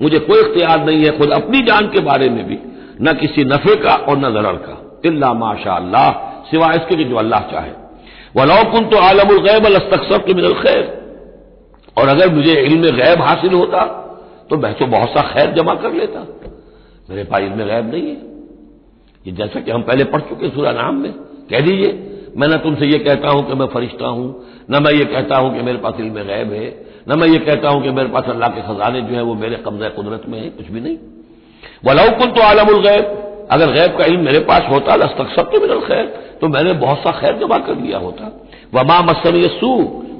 मुझे कोई इख्तियार नहीं है खुद अपनी जान के बारे में भी, न किसी नफे का और न जरर का, इल्ला माशा अल्लाह सिवाय इसके कि जो अल्लाह चाहे। वलौकुन तो आलमुल गैब अलस्तक्सर तो मिनल खैर। और अगर मुझे इल्म गैब हासिल होता तो मैं तो बहुत सा खैर जमा कर लेता। मेरे पास इल्म गैब नहीं है। ये जैसा कि हम पहले पढ़ चुके सूरा नाम में। कह दीजिए, मैं न तुमसे ये कहता हूँ कि मैं फरिश्ता हूँ, न मैं ये कहता हूँ कि मेरे पास इल्म गैब है। न मैं ये कहता हूँ कि मेरे पास अल्लाह के खजाने जो है वो मेरे कब्जा कुदरत में है, कुछ भी नहीं। वलाउकुल तो आलमुल गैब, अगर गैब का इल्म मेरे पास होता लस्तक तो मिनल खैर तो मैंने बहुत सा खैर जमा कर दिया होता। वमा मसन सू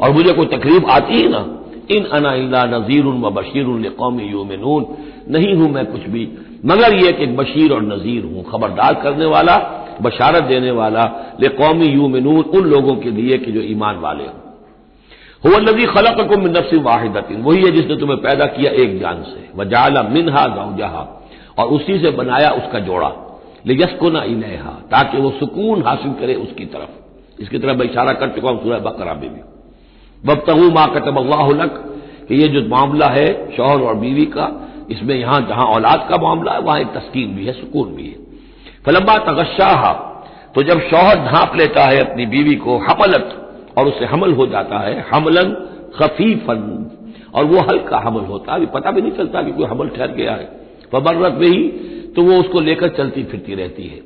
और मुझे कोई तकलीफ़ आती ही ना। इन अना नजीर व बशीर कौमी यूमिनून, नहीं हूँ मैं कुछ भी। मगर यह कि बशीर और नजीर हूँ, खबरदार करने वाला, बशारत देने वाला ले कौमी यूमिनून, उन लोगों के लिए कि जो ईमान वाले हों। नदी खलक को नफसी वाहिदतिन। वही है जिसने तुम्हें पैदा किया एक जान से। वजाला मिनहा गौजहा और उसी से बनाया उसका जोड़ा। लियस्को ना इलेहा, ताकि वो सुकून हासिल करे उसकी तरफ़। इसकी तरफ़ मैं इशारा कर चुका हूँ सूरह बकरा में भी। बब तहू माँ कतब अल्लाहलक कि ये जो मामला है शोहर और बीवी का, इसमें यहाँ जहाँ औलाद का मामला है, वहाँ एक तस्कीन भी है, सुकून भी है। फलम्बा तगशाह तो जब शौहर ढांप लेता है अपनी बीवी को हमलत और उससे हमल हो जाता है, हमलन खफीफन। और वो हल्का हमल होता है। अभी पता भी नहीं चलता कि कोई हमल ठहर गया है। फबर्रत में ही तो वो उसको लेकर चलती फिरती रहती है।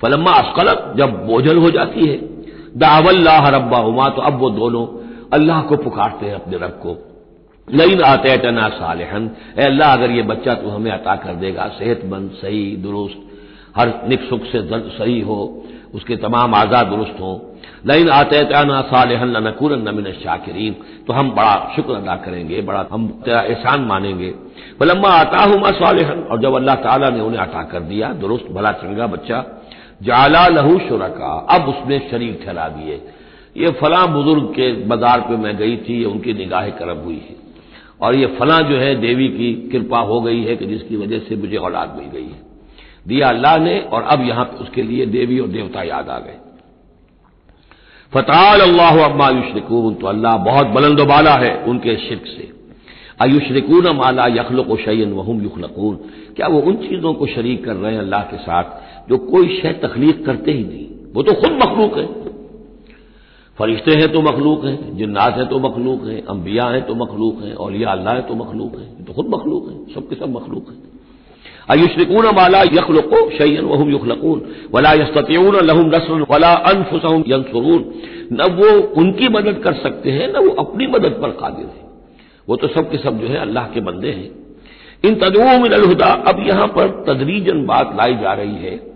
फलम्मा अस्कलत, जब बोझल हो जाती है। दावल्लाह रब्बा हुमा तो अब वो दोनों अल्लाह को पुकारते हैं अपने रब को। लईन आते तना सालहन अल्लाह, अगर ये बच्चा तू हमें अता कर देगा, सेहतमंद, सही, दुरुस्त, हर निक सुख से सही हो, उसके तमाम आज़ाद दुरुस्त हों लइन आते ताना सालहन नकूर नमिन शाकिरीन। तो हम बड़ा शुक्र अदा करेंगे, बड़ा हम तेरा एहसान मानेंगे। बलम्मा आता हूँ सालहन। और जब अल्लाह ताला ने उन्हें अता कर दिया, दुरुस्त, भला, चंगा बच्चा, जाला लहू शुरका। अब उसने शरीक ठहरा दिए। ये फला बुज़ुर्ग के बाज़ार पे मैं गई थी उनकी निगाह करम हुई है। और ये फला जो है, देवी की कृपा हो गई है कि जिसकी वजह से मुझे औलाद मिल गई है। दिया अल्लाह ने, और अब यहाँ उसके लिए देवी और देवता याद आ गए। फताल अल्लाह अम्मा युशरकून तो अल्लाह बहुत बुलंदबाला है उनके शिरक से। आयुशरकून माला यखलक शयन वहम युखलकून। क्या वो उन चीज़ों को शरीक कर रहे हैं अल्लाह के साथ, जो कोई शय तखलीक करते ही नहीं? वो तो खुद मखलूक है। फरिश्ते हैं तो मखलूक हैं, जिन्नात हैं तो मखलूक हैं, अंबिया हैं तो मखलूक हैं, औलिया अल्लाह है तो मखलूक हैं। तो खुद मखलूक हैं, सबके सब मखलूक हैं। अयुशरकून माला यखलको शैन वहम युखलकून। वला यस्तून लहुम नसर वला अनफुसहम यंसरून। न वो उनकी मदद कर सकते हैं, न वो अपनी मदद पर कादिर है। वो तो सब के सब जो है अल्लाह के बंदे हैं। इन तदुओं में अलहुदा अब यहाँ पर तदरीजन बात लाई जा रही है।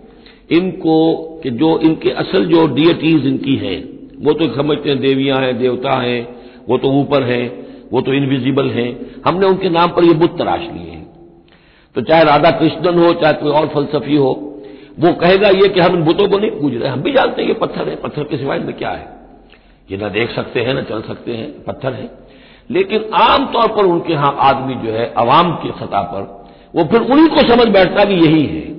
इनको कि जो इनके असल जो डिएटीज इनकी हैं, वो तो समझते हैं देवियाँ हैं, देवता हैं, वो तो ऊपर हैं, वो तो इनविजिबल हैं। हमने उनके नाम पर ये बुत तराश लिए हैं। तो चाहे राधा कृष्णन हो, चाहे कोई और फलसफी हो, वो कहेगा ये कि हम इन बुतों को नहीं पूज रहे, हम भी जानते हैं ये पत्थर है, पत्थर के सिवाय में क्या है। ये ना देख सकते हैं, ना चल सकते हैं, पत्थर है। लेकिन आमतौर पर उनके यहाँ आदमी जो है, अवाम की सतह पर, वो फिर उन्हीं को समझ बैठता कि यही है।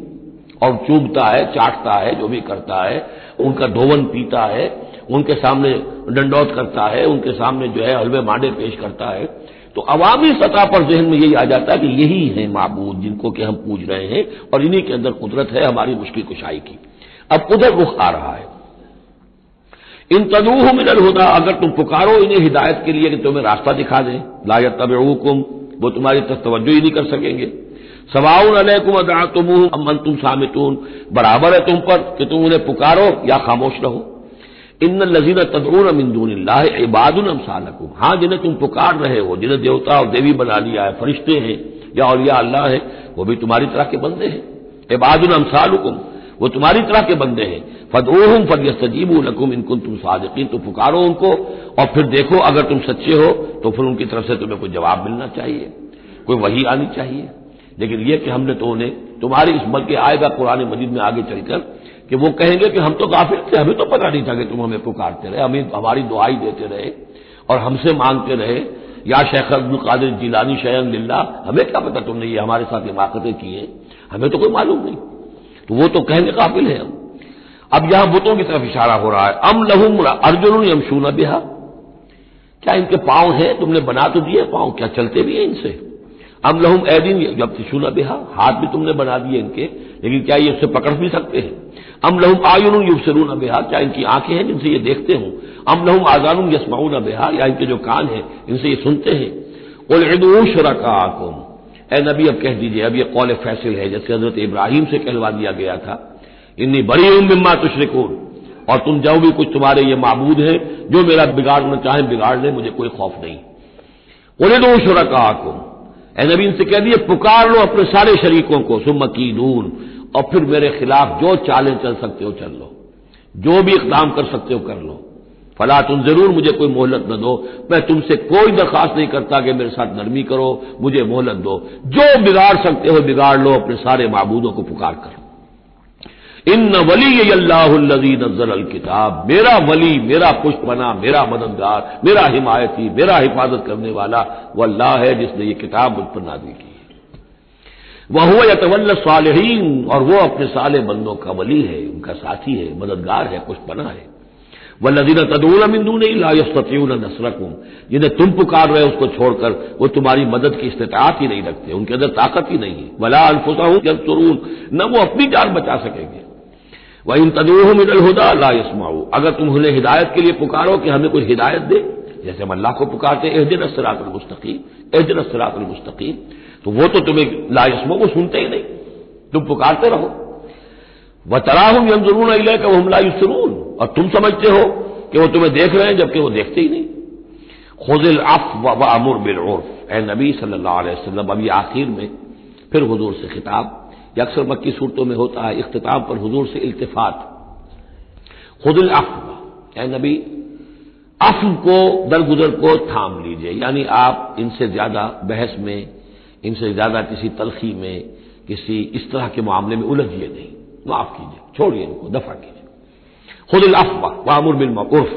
और चूबता है, चाटता है, जो भी करता है, उनका धोवन पीता है, उनके सामने डंडौत करता है, उनके सामने जो है, हलवे मांडे पेश करता है। तो अवामी सतह पर जहन में यही आ जाता है कि यही है मबूद जिनको कि हम पूज रहे हैं और इन्हीं के अंदर कुदरत है, हमारी मुश्किल कुशाई की। अब उधर रुख आ रहा है। इन तदूह मिनल होता अगर तुम पुकारो इन्हें हिदायत के लिए कि तुम्हें रास्ता दिखा दें। लायत तब हुकुम वो तुम्हारी तरफ़ तवज्जो ही नहीं कर सकेंगे। सवाउन अलैकुम अदा तुम अमन तुम सामितून, बराबर है तुम पर कि तुम उन्हें पुकारो या खामोश रहो। इन लजीन तदून मिंदून इबादुन अमसालकुम। हाँ जिन्हें तुम पुकार रहे हो, जिन्हें देवता और देवी बना लिया है, फरिश्ते हैं, या और या अल्लाह है, वो भी तुम्हारी तरह के बंदे हैं। इबादुन अमसालकुम, वो तुम्हारी तरह के बंदे हैं। फदोहम फद यस्तजीब लकुम इनकुन तुम सादकीन। तो पुकारो उनको, और फिर देखो, अगर तुम सच्चे हो तो फिर उनकी तरफ़ से तुम्हें कोई जवाब मिलना चाहिए, कोई वही आनी चाहिए। लेकिन यह कि हमने तो उन्हें, तुम्हारी इस बल्कि आएगा कुरान मजिद में आगे चलकर कि वो कहेंगे कि हम तो काफिर थे, हमें तो पता नहीं था कि तुम हमें पुकारते रहे, हमें हमारी दुआई देते रहे और हमसे मांगते रहे, या शेख अब्दुल कादिर जिलानी शयन लिल्ला, हमें क्या पता तुमने ये हमारे साथ हिमाकतें की हैं? हमें तो कोई मालूम नहीं। तो वो तो कहेंगे काबिल है हम। अब यहाँ बुतों की तरफ़ इशारा हो रहा है। अम लहुम अर्जुन यमशूना बिहा। क्या इनके पाँव हैं? तुमने बना तो दिए पाँव, क्या चलते भी हैं इनसे? अम लहुम एदिन जब तिशूना बेहा, हाथ भी तुमने बना दिए इनके, लेकिन क्या ये उससे पकड़ भी सकते हैं? अम लहुम आयुन युबसरून बेहा, क्या इनकी आँखें हैं जिनसे ये देखते हूँ? अम लहुम आजानुम यसमाउन बेहा, या इनके जो कान हैं, इनसे ये सुनते हैं? उलदूशरकाकुम ए नबी, अब कह दीजिए, अब ये कौल फैसिल है, जैसे हज़रत इब्राहिम से कहलवा दिया गया था। इन्नी बड़ी बिम्मा तुशरिकून। और तुम जो भी, कुछ तुम्हारे ये माबूद है, जो मेरा बिगाड़ना चाहे, बिगाड़ ले मुझे कोई खौफ नहीं। उलदू शुरकाकुम। ए नबी इनसे कह दिए, पुकार लो अपने सारे शरीकों को सुमकी नून और फिर मेरे खिलाफ जो चालें चल सकते हो चल लो। जो भी इकदाम कर सकते हो कर लो। फला तुम ज़रूर मुझे कोई मोहलत न दो। मैं तुमसे कोई दरखास्त नहीं करता कि मेरे साथ नरमी करो, मुझे मोहलत दो। जो बिगाड़ सकते हो बिगाड़ लो, अपने सारे मबूदों को पुकार कर इन न वली अल्लाहदी नज़र अल किताब। मेरा वली, मेरा पुष्पना मेरा मददगार, मेरा हिमायती, मेरा हिफाजत करने वाला वह अल्लाह है जिसने ये किताब मुझ पर नाजिल की वह हुआ यतवल्ल सालहीन, और वो अपने साले बंदों का वली है, उनका साथी है, मददगार है पुष्पना है। वह लदीन तदून मिंदू नहीं लायस्तून नसरकुम। जिन्हें तुम पुकार रहे उसको छोड़कर वो तुम्हारी मदद की इस्तात ही नहीं रखते, उनके अंदर ताकत ही नहीं है। वला अनफुसा हूँ जब तुरून न वो अपनी जान बचा सकेंगे। वह इन तदूह मिनल हुदा लायसमाऊ अगर तुम उन्हें हिदायत के लिए पुकारो कि हमें कुछ हिदायत दे, जैसे हम अल्लाह को पुकारते एहदिन असरातुलमुस्तकीम एहदिन असरातुलमुस्तकीम तो वो तो तुम्हें लायसमो को सुनते ही नहीं। तुम पुकारते रहो। वह तराहम यमजरून का वह लायुसरून और तुम समझते हो कि वो तुम्हें देख रहे हैं, जबकि वो देखते ही नहीं। खुदिल अफ व बिल उर्फ़। ए नबी सल्लल्लाहु अलैहि वसल्लम अभी आखिर में फिर हजूर से खिताब। यह अक्सर मक्की सूरतों में होता है इख्तिताब पर हजूर से इल्तफात। खुदिल अफ नबी अफ को, दरगुजर को थाम लीजिए। यानी आप इनसे ज़्यादा बहस में, इनसे ज़्यादा किसी तलखी में, किसी इस तरह के मामले में उलझिए नहीं। माफ़ कीजिए, छोड़िए इनको, दफ़ा कीजिए। खुद अफवा, वामुर बिल उर्फ़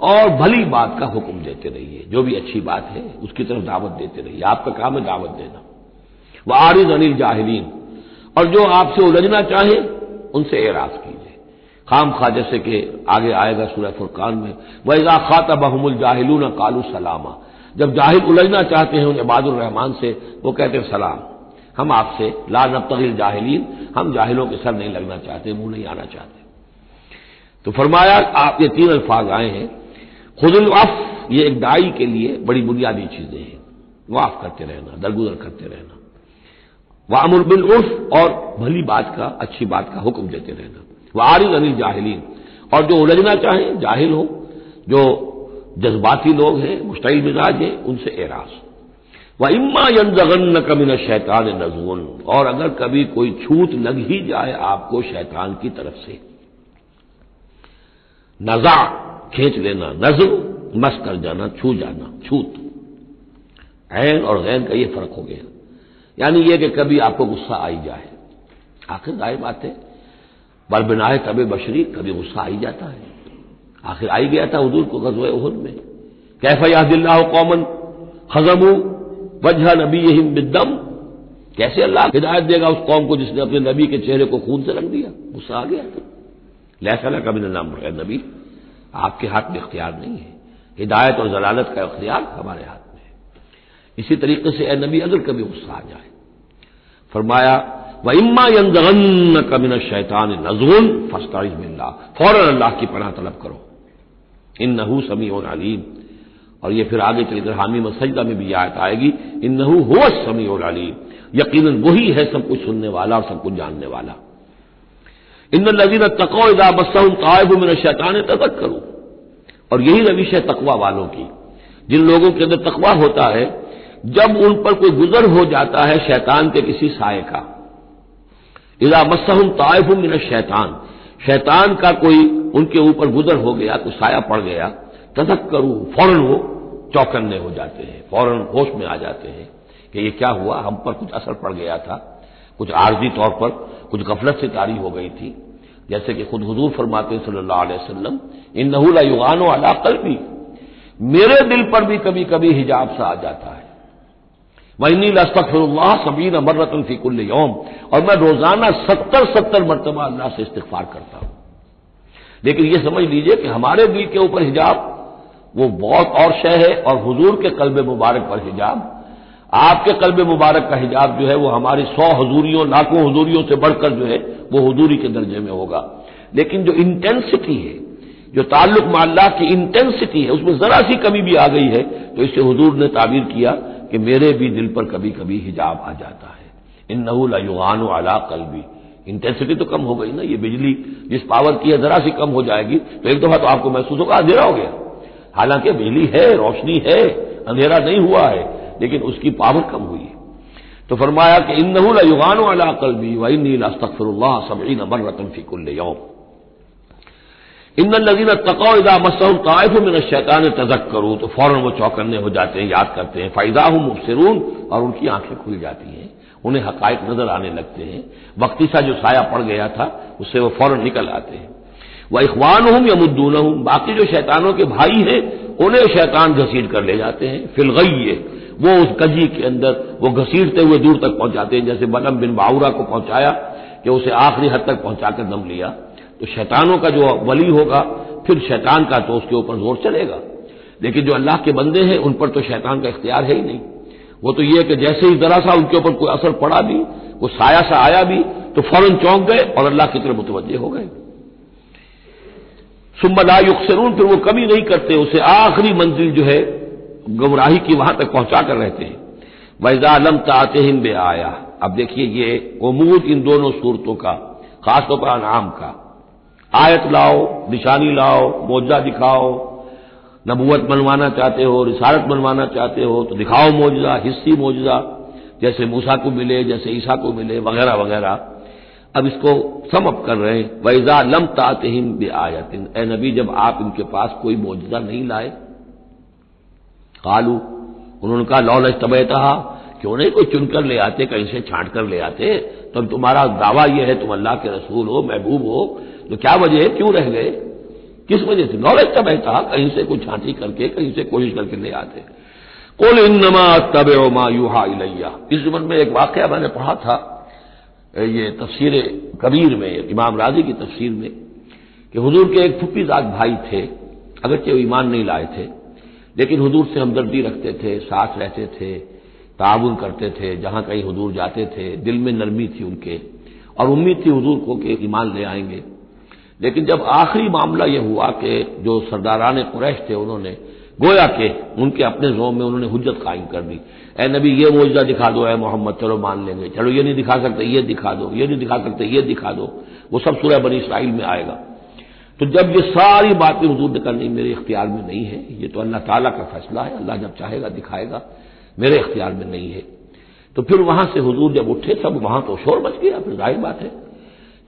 और भली बात का हुक्म देते रहिए। जो भी अच्छी बात है, उसकी तरफ़ दावत देते रहिए। आपका काम है दावत देना। वह आरिज अनिल जाहिरीन और जो आपसे उलझना चाहे, उनसे एराज कीजिए। खाम खा जैसे कि आगे आएगा सूर्य फुरकान में। वैजा खाता बहमुल जाहिलून कालू सलामा। जब जाहिल उलझना चाहते हैं उन्हें इबादुर रहमान से, वो कहते हैं, सलाम। हम आपसे, ला नबतगिल जाहिलीन, हम जाहिलों के सर नहीं लगना चाहते, मुँह नहीं आना चाहते। तो फरमाया, आप ये तीन अल्फाज आए हैं। खुदुल अफ ये एक दाई के लिए बड़ी बुनियादी चीज़ें हैं। वाफ करते रहना, दरगुजर करते रहना। वामुर बिन उर्फ़, और भली बात का, अच्छी बात का हुक्म देते रहना। वारिज अनिल जाहिलीन। और जो उलझना चाहें, जाहिल हो। जो जज्बाती लोग हैं मुश्तिल मिजाज हैं, उनसे एराज। व इम्मा यंजगन कमिन शैतान नजून। और अगर कभी कोई छूत लग ही जाए आपको शैतान की तरफ़ से। नजा, खींच लेना। नज़र मस कर जाना, छू जाना। छूत। ऐन और गैन का यह फ़र्क हो गया। यानी यह कि कभी आपको गुस्सा आई जाए। आखिर दाए बात है बरबिनाए तब बशरी, कभी गुस्सा आई जाता है। आखिर आई गया था हजूर को गजवे उहद में। कैफा यादिल्ला कौमन खजमू वजह नबी हिम बिदम कैसे अल्लाह हिदायत देगा उस कौम को जिसने अपने नबी के चेहरे को खून से रंग दिया? गुस्सा आ गया। लैसला कभी नाम नबी, आपके हाथ में इख्तियार नहीं है। हिदायत और जलालत का इख्तियार हमारे हाथ में। इसी तरीके से ए नबी, अगर कभी गुस्सा आ जाए। फरमाया व इम्मा यंदगन कमिन शैतान नजून फस्ताइज बिल्ला फ़ौरन अल्लाह की पनाह तलब करो। इन नहू समी और अलीम। और ये फिर आगे चलकर हामी मसजदा में भी आयत आएगी इन नहू हो समी और अलीम। यकीन वही है सब कुछ सुनने वाला और सब कुछ जानने वाला। इन नजीन तको इदा बसम तायब मेरा शैतान तक करूँ और यही रविश है तकवा वालों की। जिन लोगों के अंदर तकवा होता है जब उन पर कोई गुजर हो जाता है शैतान के किसी साय का। इला मसहम तायफ मिन शैतान। शैतान का कोई उनके ऊपर गुजर हो गया कुछ साया पड़ गया तदक करूँ फ़ौरन वो चौकन्ने हो जाते हैं, फ़ौरन होश में आ जाते हैं कि ये क्या हुआ, हम पर कुछ असर पड़ गया था। कुछ आर्जी तौर पर कुछ गफलत से तारी हो गई थी। जैसे कि खुद हजूर फरमाते सल्लल्लाहु अलैहि इन नहुला युगानो अला कल्बी। मेरे दिल पर भी कभी कभी हिजाब सा आ जाता है। वही लस्तफरल्ला सबीन मर्रतन फ़िकुल्ल यौम। और मैं रोज़ाना सत्तर सत्तर मरतबा अल्लाह से इस्तफार करता हूँ। लेकिन यह समझ लीजिए कि हमारे दिल के ऊपर हिजाब, वो बहुत और शय है और हुजूर के कल्ब मुबारक पर हिजाब। आपके कल्ब मुबारक का हिजाब जो है वो हमारी सौ हजूरियों, लाखों हजूरियों से बढ़कर जो है वो हजूरी के दर्जे में होगा। लेकिन जो इंटेंसिटी है, जो ताल्लुक माल्ला की इंटेंसिटी है, उसमें जरा सी कमी भी आ गई है तो इससे हजूर ने ताबीर किया। कि मेरे भी दिल पर कभी कभी हिजाब आ जाता है। इन नहुल युगान अला कलबी। इंटेंसिटी तो कम हो गई ना, ये बिजली जिस पावर की है जरा सी कम हो जाएगी तो एक दफ़ा तो आपको महसूस होगा, अंधेरा हो गया। हालाँकि बिजली है, रोशनी है, अंधेरा नहीं हुआ है, लेकिन उसकी पावर कम हुई है। तो फरमाया कि इन नहुल युगान अला कलबी वही नील अस्तफरल्ला सबीन मर्रतन फ़िकुल्ल यौम। इन नजीन तको इदा मसहम ताइफ में शैतान तजक करूँ तो फ़ौरन वो चौकन्ने हो जाते हैं, याद करते हैं। फ़ायदा हूँ मुबसरून, और उनकी आँखें खुल जाती हैं। उन्हें हकायक नज़र आने लगते हैं। वक्ती सा जो साया पड़ गया था, उससे वो फ़ौरन निकल आते हैं। वह इखवान हूँ या मुद्दून हूँ बाकी जो शैतानों के भाई हैं, उन्हें शैतान घसीट कर ले जाते हैं। फिलगई वो उस कजी के अंदर, वो घसीटते हुए दूर तक पहुंचाते हैं। जैसे बलम बिन बाउरा को पहुँचाया, कि उसे आखिरी हद तक पहुंचाकर दम लिया। तो शैतानों का जो वली होगा, फिर शैतान का तो उसके ऊपर ज़ोर चलेगा। लेकिन जो अल्लाह के बंदे हैं, उन पर तो शैतान का इख्तियार है ही नहीं। वो तो ये कि जैसे ही जरा सा उनके ऊपर कोई असर पड़ा भी वो साया सा आया भी तो फ़ौरन चौंक गए और अल्लाह की तरफ़ मुतवजे हो गए। सुम्बला युक्सरून फिर वो कभी नहीं करते, उसे आखिरी मंजिल जो है, गुमराही की वहाँ तक पहुँचा कर रहते हैं। वैजा लम ताते हिंद बे आया। अब देखिए ये उमूद इन दोनों सूरतों का, खासतौर पर अनाम का। आयत लाओ, निशानी लाओ, मोजा दिखाओ। नबूवत बनवाना चाहते हो रिसारत बनवाना चाहते हो तो दिखाओ मोजा, हिस्सी मोजा, जैसे मूसा को मिले, जैसे ईसा को मिले, वगैरह वगैरह। अब इसको समअप कर रहे हैं, वैजा लम तातहिम बे आयतिन ए नबी, जब आप इनके पास कोई मोजा नहीं लाए, कालू, उन्होंने कहा लौल तबैतहा, क्यों नहीं कोई चुनकर ले आते, कहीं से छांट कर ले आते? तो तुम्हारा दावा यह है, तुम अल्लाह के रसूल हो, महबूब हो तो क्या वजह है? क्यों रह गए? किस वजह से? नॉलेज तब था कहीं से कुछ छांटी करके, कहीं से कोशिश करके ले आते कुल इन नमा तब मा यूहा इलैया। इस जुम्मन में एक वाक्य मैंने पढ़ा था, ये तफसीर कबीर में, इमाम राज़ी की तफसीर में, कि हुजूर के एक फुप्पीजाद भाई थे, अगरचे वो ईमान नहीं लाए थे, लेकिन हुजूर से हमदर्दी रखते थे, साथ रहते थे ताउन करते थे, जहाँ कहीं हुजूर जाते थे, दिल में नरमी थी उनके, और उम्मीद थी हुजूर को कि ईमान ले आएँगे। लेकिन जब आखिरी मामला यह हुआ कि जो सरदारान कुरैश थे, उन्होंने गोया के उनके अपने जोम में उन्होंने हुज्जत कायम कर दी। ए नबी, ये मुआवजा दिखा दो, ए मोहम्मद, चलो मान लेंगे। चलो, ये नहीं दिखा सकते, ये दिखा दो, ये नहीं दिखा सकते, ये दिखा दो। वो सब सूर्य बनी इसराइल में आएगा। तो जब ये सारी बातें हजूर ने करनी, मेरे इख्तियार में नहीं है। ये तो अल्लाह ताला का फैसला है, अल्लाह जब चाहेगा, दिखाएगा। मेरे इख्तियार में नहीं है। तो फिर वहाँ से हजूर जब उठे, तब वहाँ तो शोर मच गया, फिर ज़ाहिर बात है।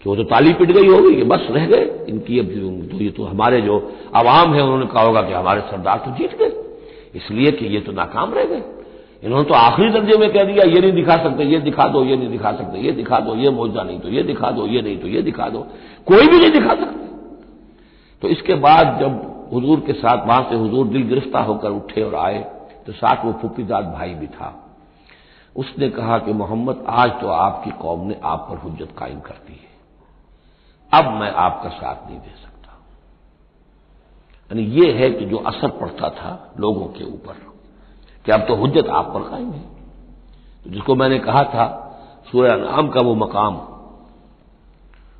कि वो तो ताली पिट गई होगी कि बस रह गए। इनकी अब तो ये तो हमारे जो आवाम है, उन्होंने कहा होगा कि हमारे सरदार तो जीत गए। इसलिए कि ये तो नाकाम रह गए। इन्होंने तो आखिरी दर्जे में कह दिया, ये नहीं दिखा सकते, ये दिखा दो, ये नहीं दिखा सकते, ये दिखा दो, ये मौजा नहीं तो ये दिखा दो, ये नहीं तो ये दिखा दो। कोई भी नहीं दिखा सकते। तो इसके बाद जब हुजूर के साथ, वहाँ से हुजूर दिल गिरफ़्तार होकर उठे और आए तो साथ वो फुफीजाद भाई भी था। उसने कहा कि मोहम्मद, आज तो आपकी कौम ने आप पर हुज्जत कायम कर दी है। अब मैं आपका साथ नहीं दे सकता। यानी यह है कि जो असर पड़ता था लोगों के ऊपर, कि अब तो हुज्जत आप पर कायम है। तो जिसको मैंने कहा था सूर्य नाम का वो मकाम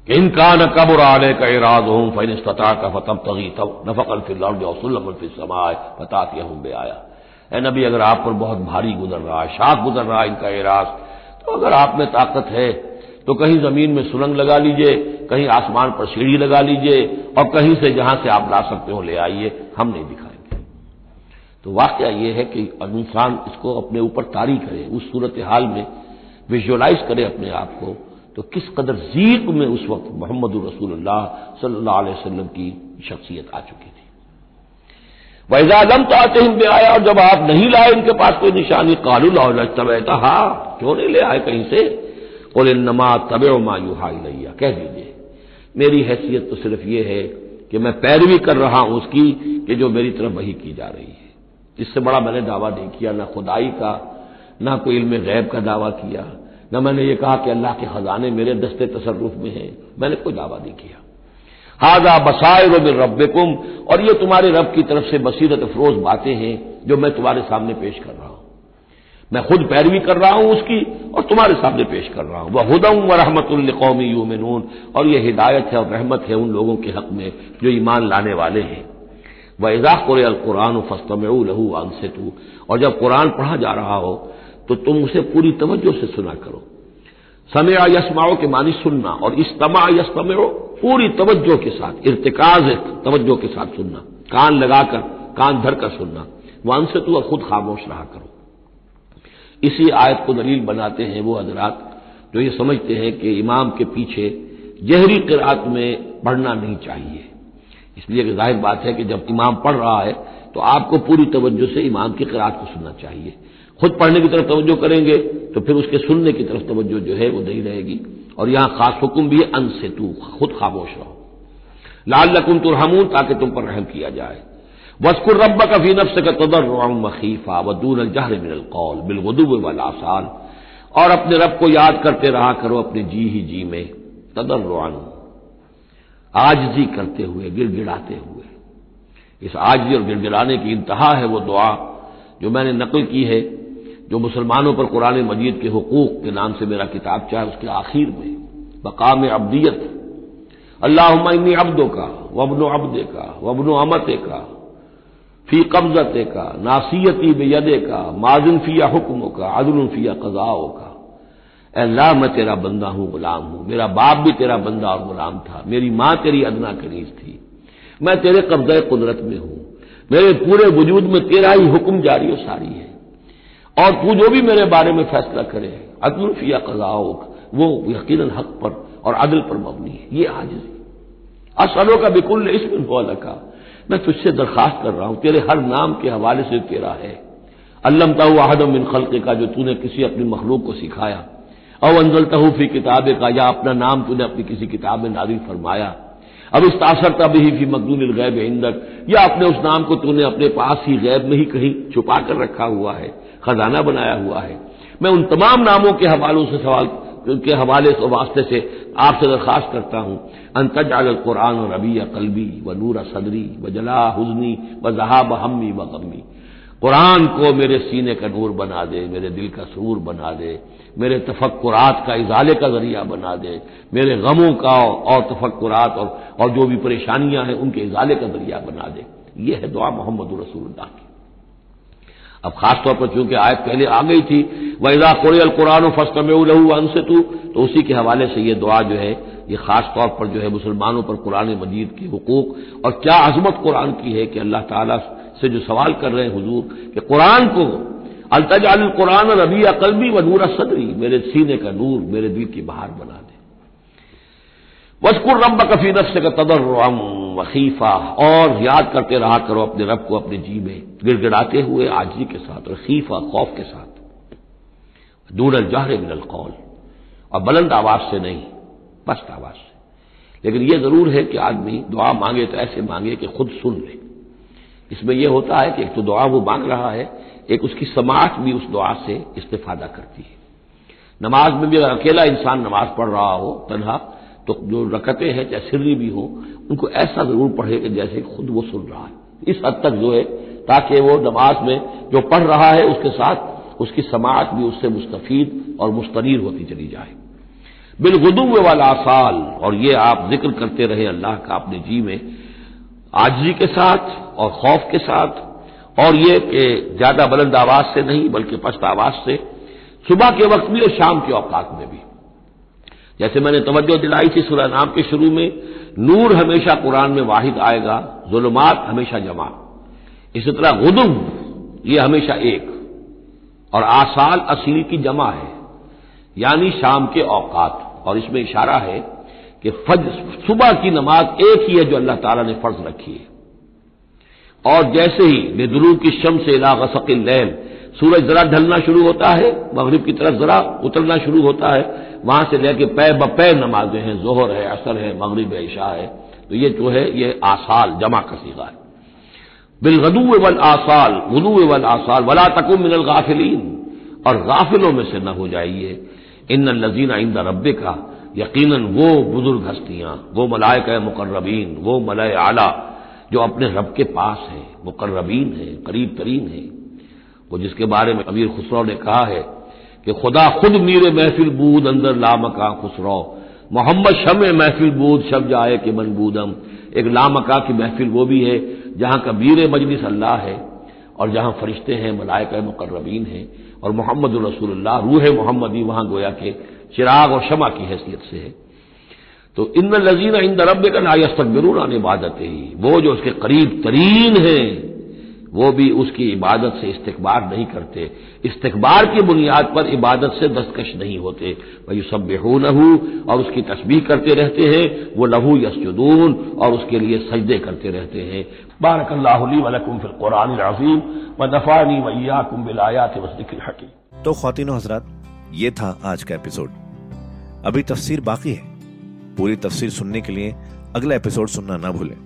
इनका न कबर आने का इराज हूँ, फ़ैन इस्ता का फतब तगी, तब नफकल फिर समाए फतात यह बे आया। ए नबी, अगर आप पर बहुत भारी गुजर रहा है शाख गुजर रहा है इनका इराज तो अगर आप में ताकत है तो कहीं ज़मीन में सुरंग लगा लीजिए कहीं आसमान पर सीढ़ी लगा लीजिए और कहीं से जहाँ से आप ला सकते हो ले आइए, हम नहीं दिखाएँगे। तो वाक्य यह है कि इंसान इसको अपने ऊपर तारी करे, उस सूरत हाल में विजुअलाइज करे अपने आप को तो किस कदर जीक में उस वक्त मोहम्मद रसूलुल्लाह सल्लल्लाहु अलैहि वसल्लम की शख्सियत आ चुकी थी। वैजादम तो आते ही आया और जब आप नहीं लाए इनके पास कोई निशानी कानून और तब हा, क्यों नहीं ले आए कहीं से? बोले नमा तबे मायू हाई लैया कह दीजिए। मेरी हैसियत तो सिर्फ़ ये है कि मैं पैरवी कर रहा हूँ उसकी कि जो मेरी तरफ़ वही की जा रही है। इससे बड़ा मैंने दावा नहीं किया, ना खुदाई का, ना कोई इल्म गैब का दावा किया, न मैंने ये कहा कि अल्लाह के खजाने मेरे दस्ते तसरुफ में हैं। मैंने कोई दावा नहीं किया। हाजा बसायर बिन रबकुम और ये तुम्हारे रब की तरफ़ से बसीरत अफरोज बातें हैं जो मैं तुम्हारे सामने पेश कर रहा हूँ। मैं खुद पैरवी कर रहा हूँ उसकी और तुम्हारे सामने पेश कर रहा हूँ। वह हुदम व रहमतुल्ल कौमी यूमिनून। और यह हिदायत है और रहमत है उन लोगों के हक में जो ईमान लाने वाले हैं। वह इजा कुर कुरान फस्तम लहू अनसेतु। और जब कुरान पढ़ा जा रहा हो तो तुम उसे पूरी तवज्जो से सुना करो। समय यस्माओ के मानी सुनना। और इस्तमा यस्तमो पूरी तवज्जो के साथ, इर्तिकाज तवज्जो के साथ सुनना। कान लगाकर, कान धरकर सुनना। वन से तू खुद खामोश रहा करो। इसी आयत को दलील बनाते हैं वो हजरात, जो ये समझते हैं कि इमाम के पीछे जहरी किरात में पढ़ना नहीं चाहिए। इसलिए ज़ाहिर बात है कि जब इमाम पढ़ रहा है तो आपको पूरी तवज्जो से इमाम की किरात को सुनना चाहिए। खुद पढ़ने की तरफ़ तवज्जो करेंगे तो फिर उसके सुनने की तरफ़ तवज्जो जो है वो नहीं रहेगी। और यहाँ खास हुक्म भी है, अन से तू, खुद खामोश रहो। लाल लकुम तुरहमून, ताकि तुम पर रहम किया जाए। वस्कुर रब का फ़ी नफ्स का तदर मखीफा व दून जहर मिनल कौल बिलगुदुब वाल आसान और अपने रब को याद करते रहा करो अपने जी ही जी में तदर आजजी करते हुए गिड़गिड़ाते हुए इस आजजी और गिड़गिड़ाने की इंतहा है वो दुआ जो मैंने नकल की है जो मुसलमानों पर कुरान मजीद के हकूक के नाम से मेरा किताब चाहे उसके आखिर में मकाम अब्दियत अल्लाह अब्दों का वबनो अब्दे का वबनो अमत का फ़ी कब्जत का, नासीयती बेयदे का, माजिन फिया का अदल फिया कजाओ का। अल्लाह, मैं तेरा बंदा हूँ, गुलाम हूँ। मेरा बाप भी तेरा बंदा और गुलाम था। मेरी माँ तेरी अदना कनीज थी। मैं तेरे कब्जे कुदरत में हूँ। मेरे पूरे वजूद में तेरा ही हुक्म जारी और सारी है। और तू जो भी मेरे बारे में फैसला करे अदल फिया कजाओ वो यकीन हक पर और अदल पर मबनी है। ये आज असलों का बिकुल इसमें का मैं तुझसे दरखास्त कर रहा हूँ, तेरे हर नाम के हवाले से तेरा है। अल्लम ताऊ आहदम बिन खल्क का, जो तूने किसी अपनी मखलूक को सिखाया। और अंजल तहूफी किताब का, या अपना नाम तूने अपनी किसी किताब में नाजिल फरमाया। अब इस तासर तब ही फ़ी मकदूल गैब इंदक, या अपने उस नाम को तूने अपने पास ही गैब में ही कहीं छुपा कर रखा हुआ है, खजाना बनाया हुआ है। मैं उन तमाम नामों के हवालों से सवाल, के हवाले से, वास्ते से आपसे दरखास्त करता हूँ। अंतजाल कुरान और रबी कलबी व नूर सदरी व जला हुजनी व जहाब हमी व गमी कुरान को मेरे सीने का नूर बना दे मेरे दिल का सूर बना दे मेरे तफक्रात का इजाले का ज़रिया बना दे मेरे गमों का और तफक्रात और, और जो भी परेशानियाँ हैं उनके इजाले का ज़रिया बना दे। यह है दुआ मोहम्मद रसूलुल्लाह की। अब खासतौर पर चूँकि आयत पहले आ गई थी वैजा कोरियल कुरान फस्तम लहू अनसतु। तो उसी के हवाले से यह दुआ जो है, ये खासतौर पर जो है मुसलमानों पर कुरान मजीद के हकूक। और क्या अजमत कुरान की है कि अल्लाह ताला से जो सवाल कर रहे हैं हजूर कि कुरान को अलतजाल कुरान रबी अकलबी व नूर सदरी, मेरे सीने का नूर मेरे दिल की बहार बना दे। वस्कुर रब कफी नफ्स का तदर वखीफा और याद करते रहा करो अपने रब को अपने जी में, गिड़गिड़ाते हुए आजी के साथ रखीफा खौफ के साथ। दूर जहर मिनल कौल। और बुलंद आवाज़ से नहीं, पस्त आवाज़ से। लेकिन यह ज़रूर है कि आदमी दुआ मांगे तो ऐसे मांगे कि खुद सुन ले। इसमें यह होता है कि एक तो दुआ वो मांग रहा है, एक उसकी समाज भी उस दुआ से इस्तेफादा करती है। नमाज़ में भी अगर अकेला इंसान नमाज़ पढ़ रहा हो, तनहा तो जो रकते हैं, चाहे सिर्री भी हो, उनको ऐसा ज़रूर पढ़े कि जैसे खुद वो सुन रहा है। इस हद तक जो है, ताकि वो नमाज़ में जो पढ़ रहा है, उसके साथ उसकी समाज भी उससे मुस्तफीद और मुस्तनीर होती चली जाए। बिलगुदुब वाला साल और ये आप ज़िक्र करते रहे अल्लाह का अपने जी में आजजी के साथ और खौफ के साथ, और ये कि ज़्यादा बुलंद आवाज़ से नहीं, बल्कि पस्त आवाज़ से, सुबह के वक्त भी और शाम के औकात में भी। जैसे मैंने तवज्जो दिलाई थी सुरह नाम के शुरू में, नूर हमेशा कुरान में वाहिद आएगा, जुलमात हमेशा जमा। इसी तरह गुदुम ये हमेशा एक। और आसाल असली की जमा है, यानी शाम के औकात। और इसमें इशारा है कि फज सुबह की नमाज़ एक ही है जो अल्लाह ताला ने फ़र्ज़ रखी है। और जैसे ही बेदरू की शम से ला गसकिल लैल सूरज जरा ढलना शुरू होता है, मगरब की तरफ़ जरा उतरना शुरू होता है, वहाँ से लेके पै बपै नमाजें हैं, जोहर है, असर है, मगरब है ईशा है तो ये जो है, ये आसाल, जमा का सीगा है। बिलगदू वल आसाल गुदू वल आसाल, वला तकुम मिनल गाफिलीन। और गाफिलों में से न हो जाइए। इन लजीना इंदा रब्बे का यकीन वो बुज़ुर्ग हस्तियाँ, वो मलायक मुकर्रबीन, वो मलय आला, जो अपने रब के पास है, मुकर्रबीन है, करीब तरीन है। वो जिसके बारे में अमीर खुसरो ने कहा है कि खुदा खुद मीर महफिल बूद अंदर लामका खुसरो मोहम्मद शम महफिल बूद शब जाए कि मन बूदम एक लामका की महफिल वो भी है, जहाँ का मीर मजलिस अल्लाह है और जहाँ फरिश्ते हैं मलायक मुकर्रबीन है और मोहम्मद रसूलुल्लाह, रूह मोहम्मदी वहाँ गोया के चिराग और शमा की हैसियत से है। तो इन लजीना इन रब का नायस्तकबरून इबादत ही। वो जो उसके करीब तरीन है वो भी उसकी इबादत से इस्तकबार नहीं करते। इस्तकबार की बुनियाद पर इबादत से दस्तकश नहीं होते। वही सब बेहू लहू और उसकी तस्बीह करते रहते हैं। वो लहू यसजुदून, और उसके लिए सजदे करते रहते हैं। बारक वलकुम फिल कुरान अजीम, व नफानी वैया कुम बिलायात वसदिक तो खातिन हजरात, ये था आज का एपिसोड। अभी तफसीर बाकी है। पूरी तफसीर सुनने के लिए अगला एपिसोड सुनना ना भूलें।